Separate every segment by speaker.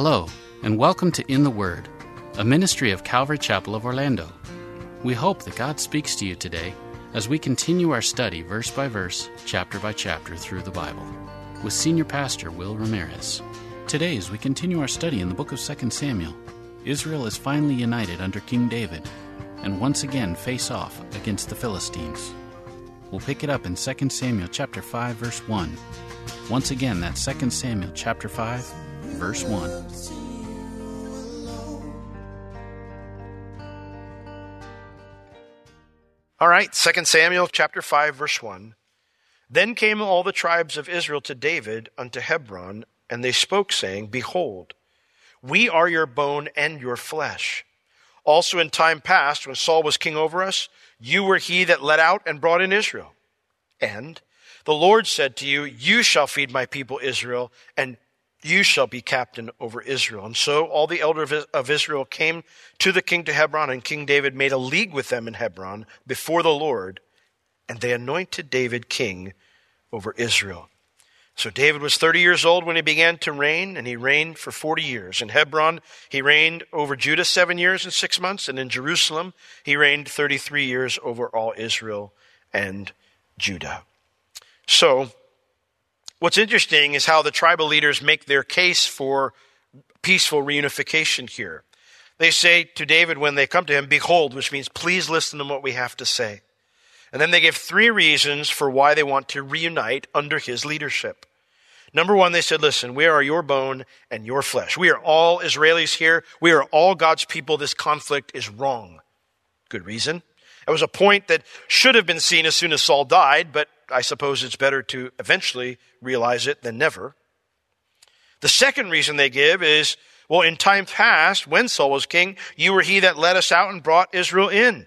Speaker 1: Hello, and welcome to In the Word, a ministry of Calvary Chapel of Orlando. We hope that God speaks to you today as we continue our study verse by verse, chapter by chapter through the Bible with Senior Pastor Will Ramirez. Today, as we continue our study in the book of 2 Samuel, Israel is finally united under King David and once again face off against the Philistines. We'll pick it up in 2 Samuel chapter 5 verse 1. Once again, that's 2 Samuel chapter 5 verse 1.
Speaker 2: All right, 2 Samuel chapter 5 verse 1. Then came all the tribes of Israel to David unto Hebron, and they spoke saying, Behold, we are your bone and your flesh. Also in time past, when Saul was king over us, you were he that led out and brought in Israel. And the Lord said to you, You shall feed my people Israel, and you shall be captain over Israel. And so all the elders of Israel came to the king to Hebron, and King David made a league with them in Hebron before the Lord, and they anointed David king over Israel. So David was 30 years old when he began to reign, and he reigned for 40 years. In Hebron, he reigned over Judah seven years and six months, and in Jerusalem, he reigned 33 years over all Israel and Judah. So, what's interesting is how the tribal leaders make their case for peaceful reunification here. They say to David when they come to him, Behold, which means please listen to what we have to say. And then they give three reasons for why they want to reunite under his leadership. Number one, they said, listen, we are your bone and your flesh. We are all Israelis here. We are all God's people. This conflict is wrong. Good reason. It was a point that should have been seen as soon as Saul died, but I suppose it's better to eventually realize it than never. The second reason they give is, well, in time past, when Saul was king, you were he that led us out and brought Israel in.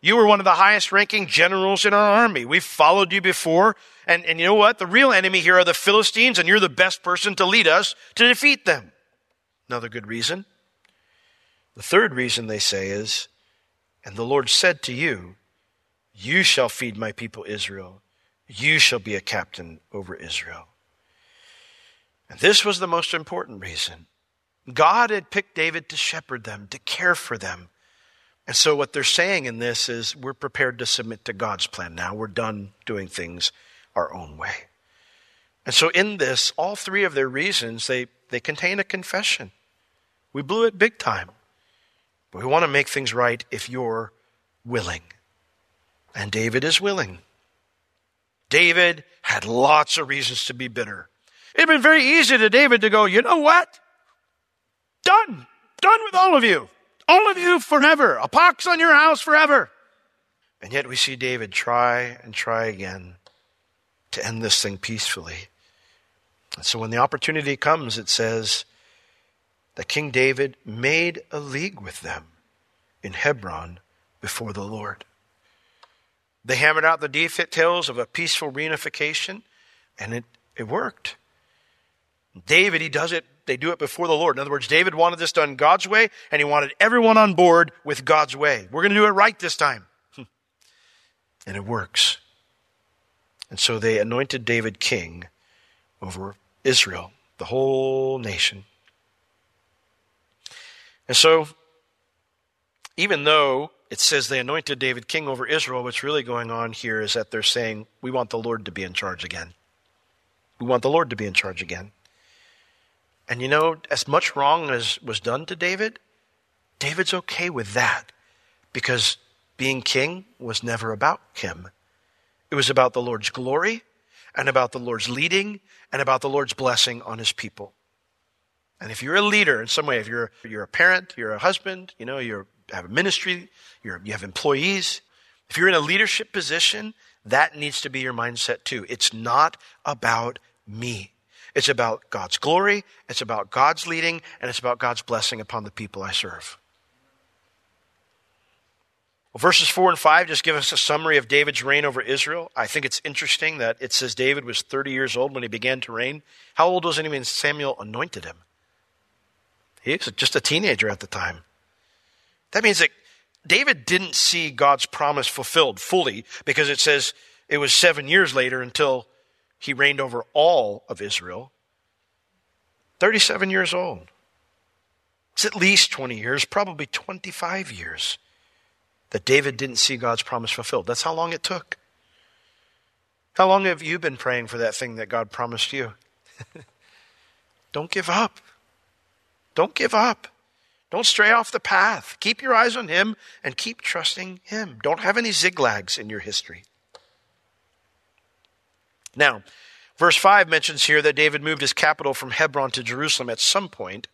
Speaker 2: You were one of the highest ranking generals in our army. We've followed you before. And, and you know what? The real enemy here are the Philistines, and you're the best person to lead us to defeat them. Another good reason. The third reason they say is, and the Lord said to you, You shall feed my people Israel. You shall be a captain over Israel. And this was the most important reason. God had picked David to shepherd them, to care for them. And so what they're saying in this is we're prepared to submit to God's plan now. We're done doing things our own way. And so in this, all three of their reasons, they, they contain a confession. We blew it big time. But we want to make things right if you're willing. And David is willing. David had lots of reasons to be bitter. It'd been very easy to David to go, you know what? Done. Done with all of you. All of you forever. A pox on your house forever. And yet we see David try and try again to end this thing peacefully. And so when the opportunity comes, it says that King David made a league with them in Hebron before the Lord. They hammered out the details of a peaceful reunification, and it, it worked. David, he does it, they do it before the Lord. In other words, David wanted this done God's way, and he wanted everyone on board with God's way. We're going to do it right this time. and it works. And so they anointed David king over Israel, the whole nation. And so, even though it says they anointed David king over Israel, what's really going on here is that they're saying, we want the Lord to be in charge again. We want the Lord to be in charge again. And you know, as much wrong as was done to David, David's okay with that because being king was never about him. It was about the Lord's glory and about the Lord's leading and about the Lord's blessing on his people. And if you're a leader in some way, if you're, you're a parent, you're a husband, you know, you have a ministry, you're, you have employees, if you're in a leadership position, that needs to be your mindset too. It's not about me. It's about God's glory, it's about God's leading, and it's about God's blessing upon the people I serve. Well, verses 4 and 5 just give us a summary of David's reign over Israel. I think it's interesting that it says David was 30 years old when he began to reign. How old was he when Samuel anointed him? He was just a teenager at the time. That means that David didn't see God's promise fulfilled fully because it says it was seven years later until he reigned over all of Israel. 37 years old. It's at least 20 years, probably 25 years, that David didn't see God's promise fulfilled. That's how long it took. How long have you been praying for that thing that God promised you? Don't give up. Don't give up. Don't stray off the path. Keep your eyes on Him and keep trusting Him. Don't have any zigzags in your history. Now, verse 5 mentions here that David moved his capital from Hebron to Jerusalem at some point.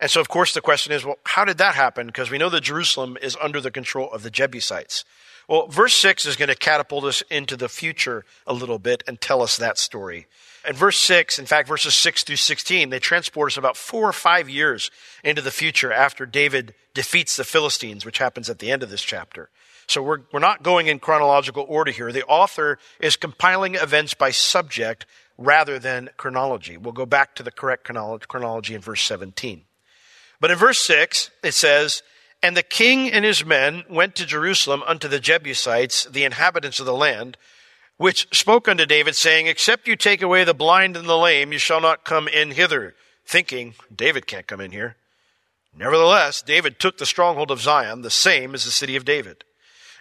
Speaker 2: And so, of course, the question is well, how did that happen? Because we know that Jerusalem is under the control of the Jebusites. Well, verse 6 is going to catapult us into the future a little bit and tell us that story. And verse 6, in fact, verses 6 through 16, they transport us about four or five years into the future after David defeats the Philistines, which happens at the end of this chapter. So we're, we're not going in chronological order here. The author is compiling events by subject rather than chronology. We'll go back to the correct chronology in verse 17. But in verse 6, it says, And the king and his men went to Jerusalem unto the Jebusites, the inhabitants of the land, which spoke unto David, saying, Except you take away the blind and the lame, you shall not come in hither. Thinking, David can't come in here. Nevertheless, David took the stronghold of Zion, the same as the city of David.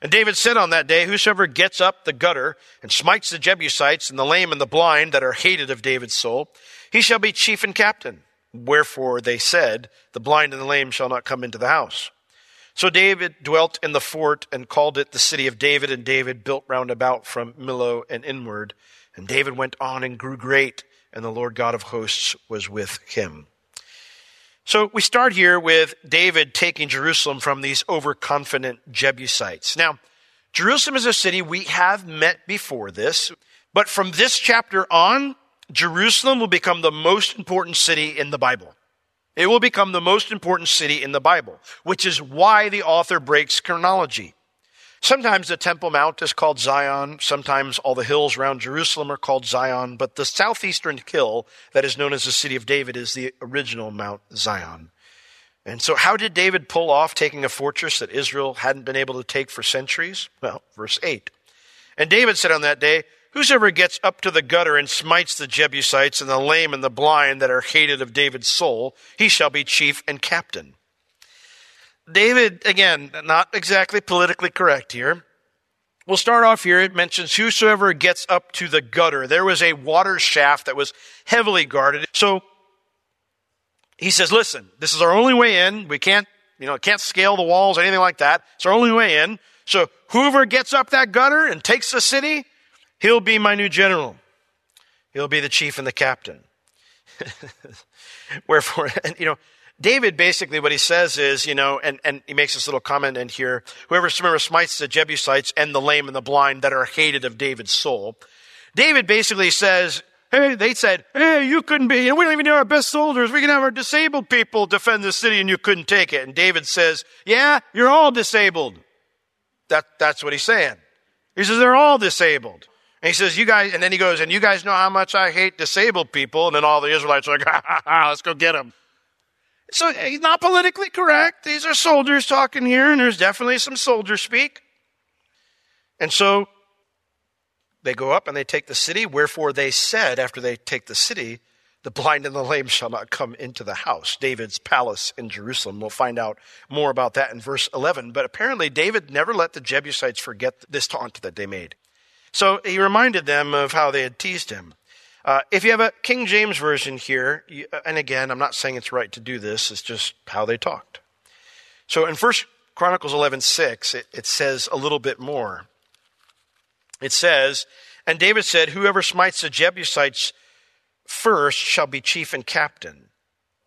Speaker 2: And David said on that day, Whosoever gets up the gutter and smites the Jebusites and the lame and the blind that are hated of David's soul, he shall be chief and captain. Wherefore they said, The blind and the lame shall not come into the house. So David dwelt in the fort and called it the city of David, and David built round about from Millo and inward. And David went on and grew great, and the Lord God of hosts was with him. So we start here with David taking Jerusalem from these overconfident Jebusites. Now, Jerusalem is a city we have met before this, but from this chapter on, Jerusalem will become the most important city in the Bible. It will become the most important city in the Bible, which is why the author breaks chronology. Sometimes the Temple Mount is called Zion. Sometimes all the hills around Jerusalem are called Zion. But the southeastern hill that is known as the city of David is the original Mount Zion. And so, how did David pull off taking a fortress that Israel hadn't been able to take for centuries? Well, verse 8. And David said on that day, Whosoever gets up to the gutter and smites the Jebusites and the lame and the blind that are hated of David's soul, he shall be chief and captain. David, again, not exactly politically correct here. We'll start off here. It mentions whosoever gets up to the gutter. There was a water shaft that was heavily guarded. So he says, listen, this is our only way in. We can't, you know, can't scale the walls, anything like that. It's our only way in. So whoever gets up that gutter and takes the city, he'll be my new general. He'll be the chief and the captain. Wherefore, and, you know, David basically what he says is, you know, and, and he makes this little comment in here, whoever smites the Jebusites and the lame and the blind that are hated of David's soul. David basically says, hey, they said, hey, you couldn't be, you know, we don't even need our best soldiers. We can have our disabled people defend the city and you couldn't take it. And David says, yeah, you're all disabled. That, that's what he's saying. He says, they're all disabled. And he says, you guys, and then he goes, and you guys know how much I hate disabled people. And then all the Israelites are like, ha, ha, ha, let's go get them. So eh, he's not politically correct. These are soldiers talking here, and there's definitely some soldier speak. And so they go up and they take the city. Wherefore they said, after they take the city, the blind and the lame shall not come into the house, David's palace in Jerusalem. We'll find out more about that in verse 11. But apparently, David never let the Jebusites forget this taunt that they made. So he reminded them of how they had teased him. Uh, if you have a King James version here, uh, and again, I'm not saying it's right to do this, it's just how they talked. So in First Chronicles 11:6, it, it says a little bit more. It says, And David said, Whoever smites the Jebusites first shall be chief and captain.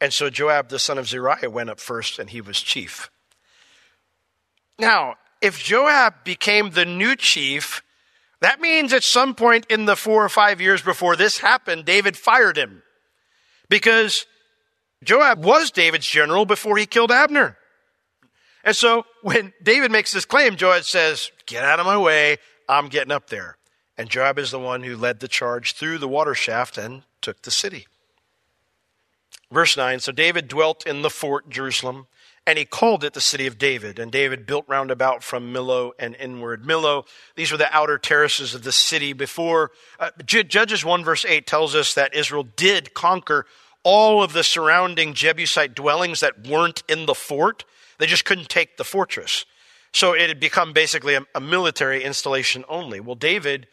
Speaker 2: And so Joab the son of Zeruiah went up first, and he was chief. Now, if Joab became the new chief, that means at some point in the four or five years before this happened, David fired him. Because Joab was David's general before he killed Abner. And so when David makes this claim, Joab says, Get out of my way. I'm getting up there. And Joab is the one who led the charge through the water shaft and took the city. Verse 9 So David dwelt in the fort, Jerusalem, and he called it the city of David. And David built round about from Millo and inward. Millo, these were the outer terraces of the city before. Uh, Judges 1 verse 8 tells us that Israel did conquer all of the surrounding Jebusite dwellings that weren't in the fort. They just couldn't take the fortress. So it had become basically a, a military installation only. Well, David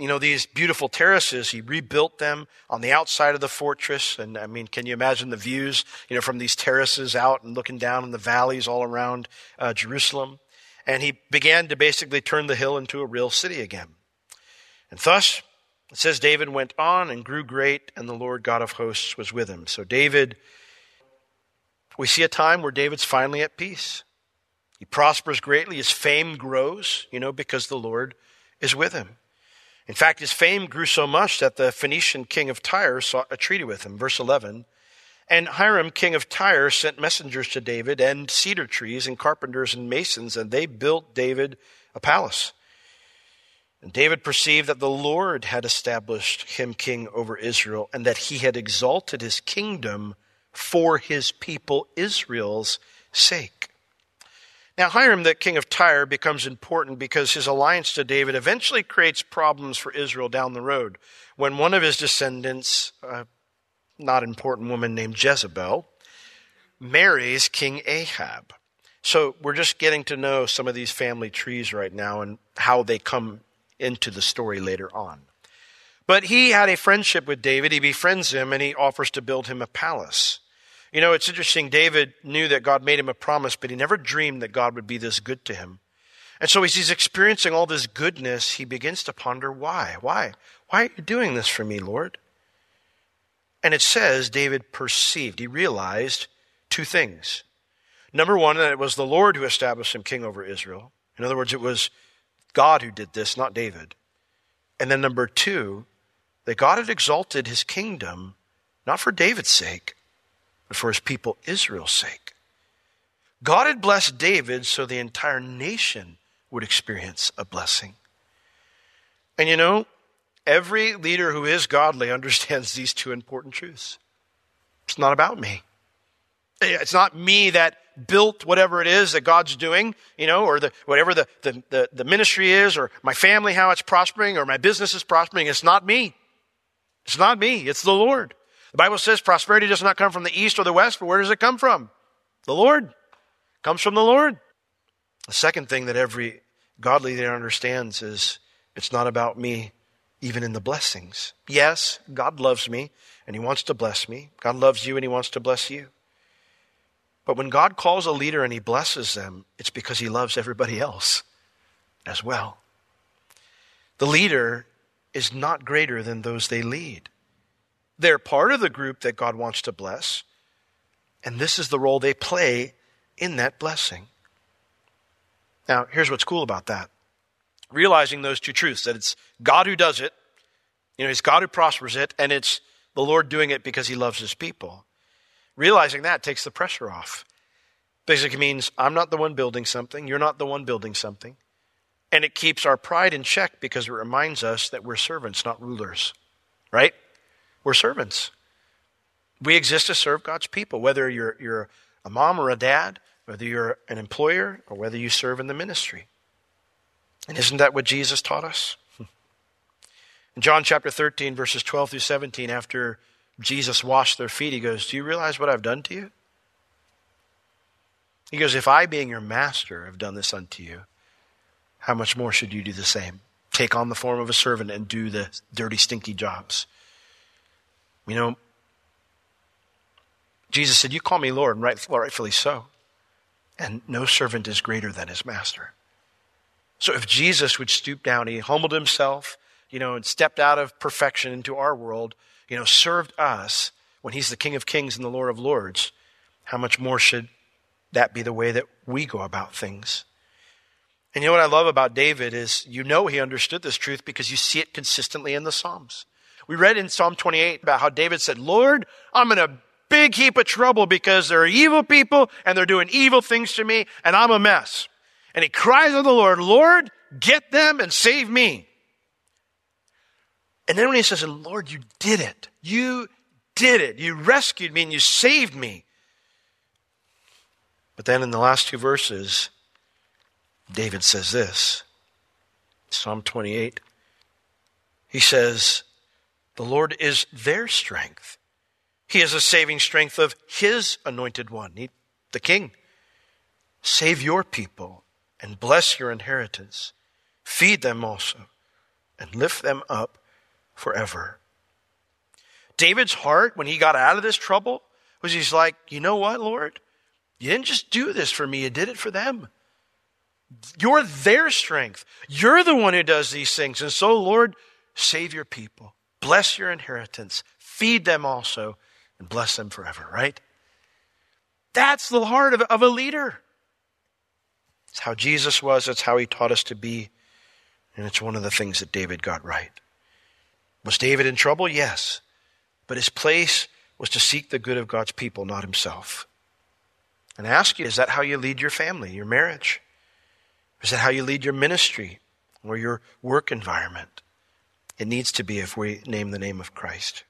Speaker 2: you know, these beautiful terraces. He rebuilt them on the outside of the fortress. And I mean, can you imagine the views, you know, from these terraces out and looking down in the valleys all around uh, Jerusalem? And he began to basically turn the hill into a real city again. And thus, it says David went on and grew great, and the Lord God of hosts was with him. So David, we see a time where David's finally at peace. He prospers greatly. His fame grows, you know, because the Lord is with him. In fact, his fame grew so much that the Phoenician king of Tyre sought a treaty with him. Verse 11. And Hiram, king of Tyre, sent messengers to David and cedar trees and carpenters and masons, and they built David a palace. And David perceived that the Lord had established him king over Israel, and that he had exalted his kingdom for his people Israel's sake. Now, Hiram, the king of Tyre, becomes important because his alliance to David eventually creates problems for Israel down the road. When one of his descendants, a not important woman named Jezebel, marries King Ahab. So we're just getting to know some of these family trees right now and how they come into the story later on. But he had a friendship with David. He befriends him and he offers to build him a palace. You know, it's interesting. David knew that God made him a promise, but he never dreamed that God would be this good to him. And so as he's experiencing all this goodness, he begins to ponder why? Why? Why are you doing this for me, Lord? And it says David perceived, he realized two things. Number one, that it was the Lord who established him king over Israel. In other words, it was God who did this, not David. And then number two, that God had exalted his kingdom not for David's sake, for his people Israel's sake. God had blessed David so the entire nation would experience a blessing. And you know, every leader who is godly understands these two important truths. It's not about me. It's not me that built whatever it is that God's doing, you know, or the, whatever the, the, the, the ministry is, or my family, how it's prospering, or my business is prospering. It's not me. It's not me. It's the Lord. The Bible says prosperity does not come from the east or the west, but where does it come from? The Lord. It comes from the Lord. The second thing that every godly leader understands is it's not about me even in the blessings. Yes, God loves me and he wants to bless me. God loves you and he wants to bless you. But when God calls a leader and he blesses them, it's because he loves everybody else as well. The leader is not greater than those they lead. They're part of the group that God wants to bless. And this is the role they play in that blessing. Now, here's what's cool about that. Realizing those two truths that it's God who does it, you know, it's God who prospers it, and it's the Lord doing it because he loves his people. Realizing that takes the pressure off. Basically means I'm not the one building something, you're not the one building something. And it keeps our pride in check because it reminds us that we're servants, not rulers. Right? We're servants. We exist to serve God's people, whether you're, you're a mom or a dad, whether you're an employer, or whether you serve in the ministry. And isn't that what Jesus taught us? In John chapter 13, verses 12 through 17, after Jesus washed their feet, he goes, Do you realize what I've done to you? He goes, If I, being your master, have done this unto you, how much more should you do the same? Take on the form of a servant and do the dirty, stinky jobs. You know, Jesus said, You call me Lord, and rightfully so. and no servant is greater than his master. So if Jesus would stoop down, he humbled himself, you know, and stepped out of perfection into our world, you know, served us when he's the King of Kings and the Lord of Lords, how much more should that be the way that we go about things? And you know what I love about David is you know he understood this truth because you see it consistently in the Psalms. We read in Psalm 28 about how David said, Lord, I'm in a big heap of trouble because there are evil people and they're doing evil things to me and I'm a mess. And he cries to the Lord, Lord, get them and save me. And then when he says, Lord, you did it. You did it. You rescued me and you saved me. But then in the last two verses, David says this Psalm 28. He says, The Lord is their strength. He is a saving strength of his anointed one, he, the king. Save your people and bless your inheritance. Feed them also and lift them up forever. David's heart, when he got out of this trouble, was he's like, you know what, Lord? You didn't just do this for me, you did it for them. You're their strength. You're the one who does these things. And so, Lord, save your people. Bless your inheritance. Feed them also and bless them forever, right? That's the heart of, of a leader. It's how Jesus was, it's how he taught us to be. And it's one of the things that David got right. Was David in trouble? Yes. But his place was to seek the good of God's people, not himself. And I ask you, is that how you lead your family, your marriage? Is that how you lead your ministry or your work environment? It needs to be if we name the name of Christ.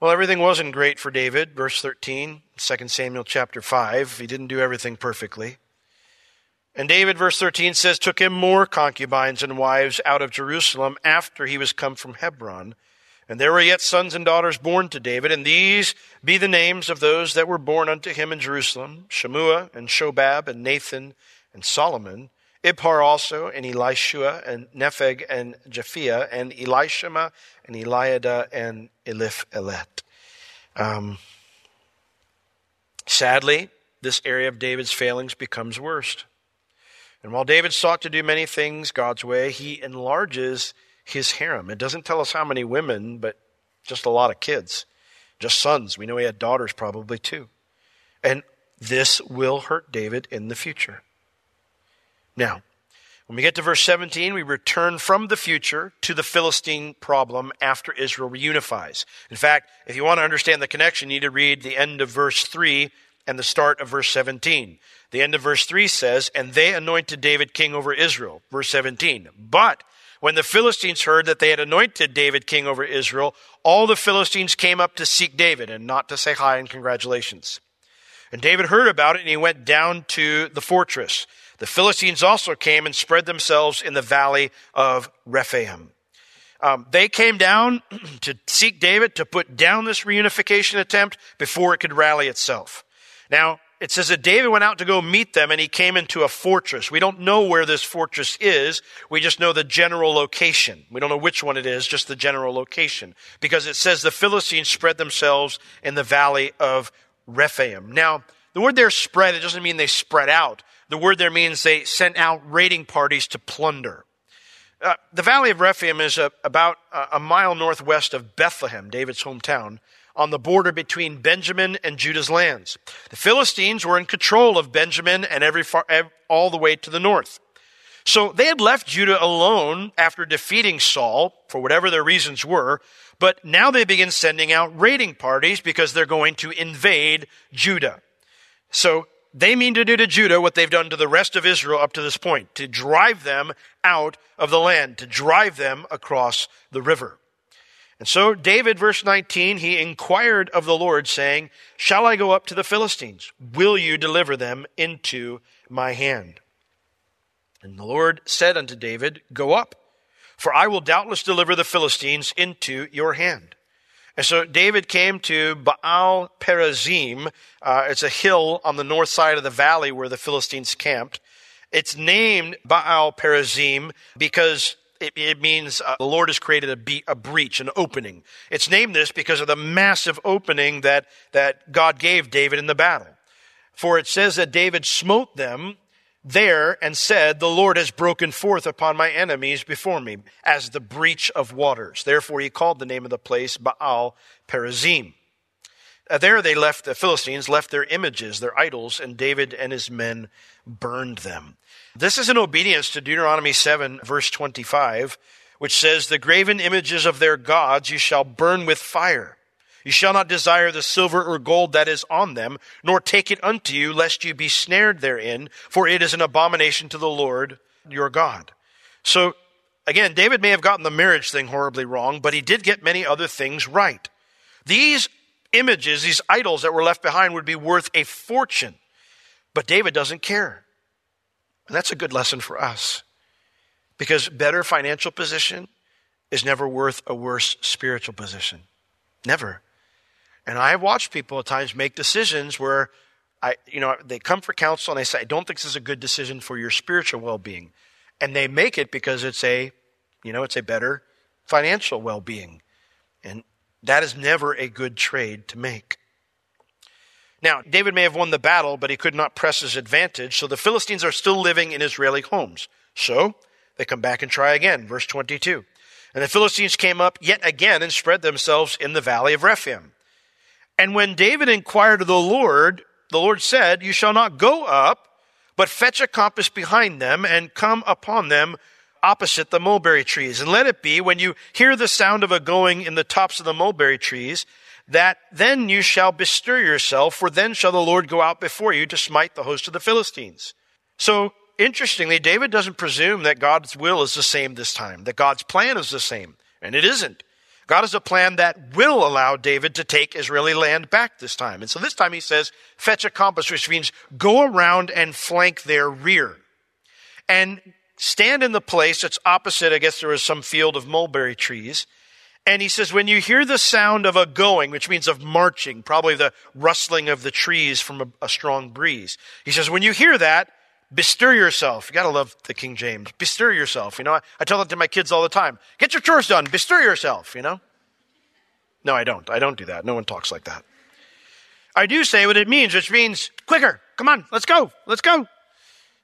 Speaker 2: Well, everything wasn't great for David. Verse 13, 2 Samuel chapter 5. He didn't do everything perfectly. And David, verse 13 says, took him more concubines and wives out of Jerusalem after he was come from Hebron and there were yet sons and daughters born to David, and these be the names of those that were born unto him in Jerusalem Shemua, and Shobab, and Nathan, and Solomon, Ibhar also, and Elishua, and Nepheg, and Japhia, and Elishama, and Eliada, and Eliphelet. Um, sadly, this area of David's failings becomes worst. And while David sought to do many things God's way, he enlarges his harem. It doesn't tell us how many women, but just a lot of kids, just sons. We know he had daughters probably too. And this will hurt David in the future. Now, when we get to verse 17, we return from the future to the Philistine problem after Israel reunifies. In fact, if you want to understand the connection, you need to read the end of verse 3 and the start of verse 17. The end of verse 3 says, And they anointed David king over Israel. Verse 17. But when the Philistines heard that they had anointed David king over Israel, all the Philistines came up to seek David and not to say hi and congratulations. And David heard about it and he went down to the fortress. The Philistines also came and spread themselves in the valley of Rephaim. Um, they came down to seek David to put down this reunification attempt before it could rally itself. Now, it says that David went out to go meet them and he came into a fortress. We don't know where this fortress is. We just know the general location. We don't know which one it is, just the general location. Because it says the Philistines spread themselves in the valley of Rephaim. Now, the word there spread, it doesn't mean they spread out. The word there means they sent out raiding parties to plunder. Uh, the valley of Rephaim is a, about a, mile northwest of Bethlehem, David's hometown on the border between Benjamin and Judah's lands. The Philistines were in control of Benjamin and every far, all the way to the north. So they had left Judah alone after defeating Saul for whatever their reasons were, but now they begin sending out raiding parties because they're going to invade Judah. So they mean to do to Judah what they've done to the rest of Israel up to this point, to drive them out of the land, to drive them across the river. And so David, verse 19, he inquired of the Lord, saying, Shall I go up to the Philistines? Will you deliver them into my hand? And the Lord said unto David, Go up, for I will doubtless deliver the Philistines into your hand. And so David came to Baal Perazim. Uh, it's a hill on the north side of the valley where the Philistines camped. It's named Baal Perazim because it, it means uh, the Lord has created a, be- a breach, an opening. It's named this because of the massive opening that, that God gave David in the battle. For it says that David smote them there and said, The Lord has broken forth upon my enemies before me as the breach of waters. Therefore he called the name of the place Baal Perazim. Uh, there they left, the Philistines left their images, their idols, and David and his men burned them. This is in obedience to Deuteronomy 7, verse 25, which says, The graven images of their gods you shall burn with fire. You shall not desire the silver or gold that is on them, nor take it unto you, lest you be snared therein, for it is an abomination to the Lord your God. So, again, David may have gotten the marriage thing horribly wrong, but he did get many other things right. These images, these idols that were left behind would be worth a fortune. But David doesn't care. And that's a good lesson for us. Because better financial position is never worth a worse spiritual position. Never. And I have watched people at times make decisions where I, you know, they come for counsel and they say, I don't think this is a good decision for your spiritual well being. And they make it because it's a, you know, it's a better financial well being. And that is never a good trade to make. Now, David may have won the battle, but he could not press his advantage, so the Philistines are still living in Israeli homes. So, they come back and try again. Verse 22. And the Philistines came up yet again and spread themselves in the valley of Rephaim. And when David inquired of the Lord, the Lord said, You shall not go up, but fetch a compass behind them and come upon them opposite the mulberry trees. And let it be when you hear the sound of a going in the tops of the mulberry trees, that then you shall bestir yourself, for then shall the Lord go out before you to smite the host of the Philistines. So, interestingly, David doesn't presume that God's will is the same this time, that God's plan is the same, and it isn't. God has a plan that will allow David to take Israeli land back this time. And so this time he says, fetch a compass, which means go around and flank their rear. And stand in the place that's opposite, I guess there was some field of mulberry trees. And he says, when you hear the sound of a going, which means of marching, probably the rustling of the trees from a, a strong breeze, he says, when you hear that, bestir yourself. You gotta love the King James. Bestir yourself. You know, I, I tell that to my kids all the time. Get your chores done. Bestir yourself, you know? No, I don't. I don't do that. No one talks like that. I do say what it means, which means quicker. Come on, let's go. Let's go.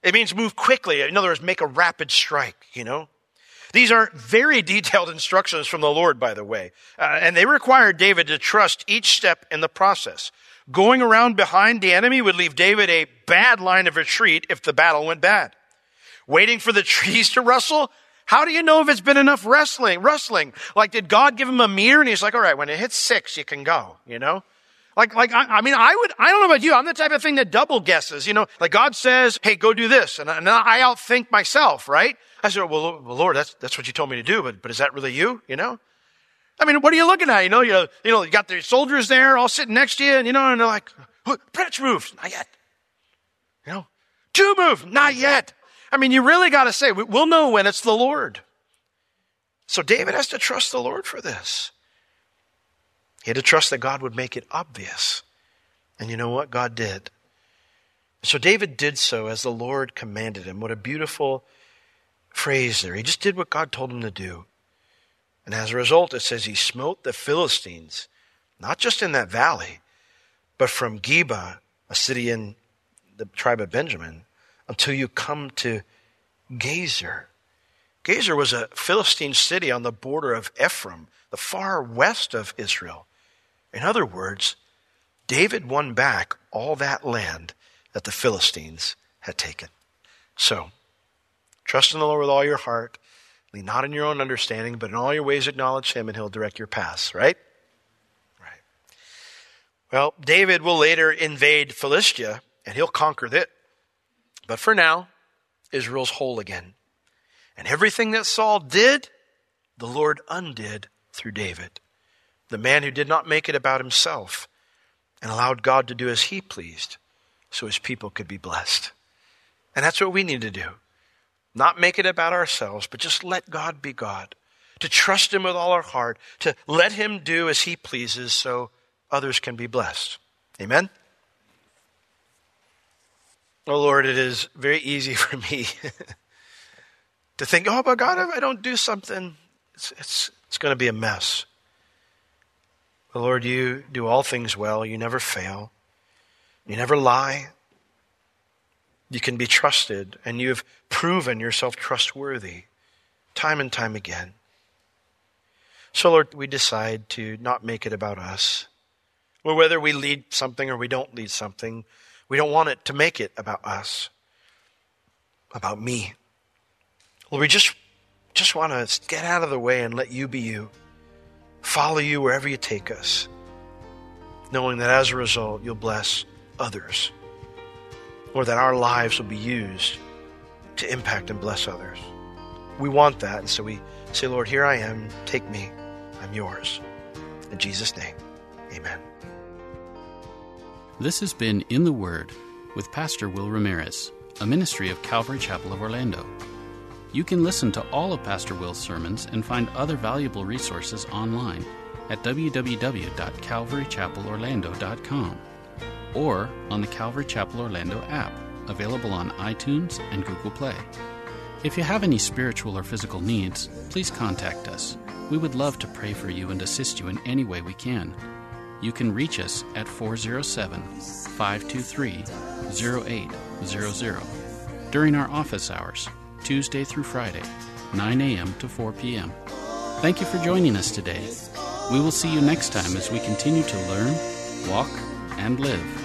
Speaker 2: It means move quickly. In other words, make a rapid strike, you know? These are very detailed instructions from the Lord, by the way. Uh, and they require David to trust each step in the process. Going around behind the enemy would leave David a bad line of retreat if the battle went bad. Waiting for the trees to rustle? How do you know if it's been enough wrestling, rustling? Like, did God give him a meter and he's like, all right, when it hits six, you can go, you know? Like, like, I, I, mean, I would, I don't know about you. I'm the type of thing that double guesses, you know, like God says, Hey, go do this. And, and I outthink myself, right? I said, well, Lord, that's, that's what you told me to do, but, but is that really you? You know? I mean, what are you looking at? You know, you, you know, you got the soldiers there all sitting next to you, and you know, and they're like, Prince moves, not yet. You know, two move, not yet. I mean, you really got to say, we'll know when it's the Lord. So David has to trust the Lord for this. He had to trust that God would make it obvious. And you know what? God did. So David did so as the Lord commanded him. What a beautiful phrase there. He just did what God told him to do. And as a result, it says he smote the Philistines, not just in that valley, but from Geba, a city in the tribe of Benjamin, until you come to Gezer. Gezer was a Philistine city on the border of Ephraim, the far west of Israel. In other words, David won back all that land that the Philistines had taken. So, trust in the Lord with all your heart. Lean not in your own understanding, but in all your ways acknowledge Him, and He'll direct your paths, right? Right. Well, David will later invade Philistia, and he'll conquer it. But for now, Israel's whole again. And everything that Saul did, the Lord undid through David the man who did not make it about himself and allowed God to do as he pleased so his people could be blessed. And that's what we need to do. Not make it about ourselves, but just let God be God. To trust him with all our heart, to let him do as he pleases so others can be blessed. Amen? Oh Lord, it is very easy for me to think, oh, but God, if I don't do something, it's, it's, it's going to be a mess. But Lord, you do all things well. You never fail. You never lie. You can be trusted, and you have proven yourself trustworthy time and time again. So, Lord, we decide to not make it about us. Or whether we lead something or we don't lead something, we don't want it to make it about us, about me. Lord, we just, just want to get out of the way and let you be you. Follow you wherever you take us, knowing that as a result, you'll bless others or that our lives will be used to impact and bless others. We want that, and so we say, Lord, here I am, take me, I'm yours. In Jesus' name, amen.
Speaker 1: This has been In the Word with Pastor Will Ramirez, a ministry of Calvary Chapel of Orlando. You can listen to all of Pastor Will's sermons and find other valuable resources online at www.calvarychapelorlando.com or on the Calvary Chapel Orlando app, available on iTunes and Google Play. If you have any spiritual or physical needs, please contact us. We would love to pray for you and assist you in any way we can. You can reach us at 407 523 0800 during our office hours, Tuesday through Friday, 9 a.m. to 4 p.m. Thank you for joining us today. We will see you next time as we continue to learn, walk, and live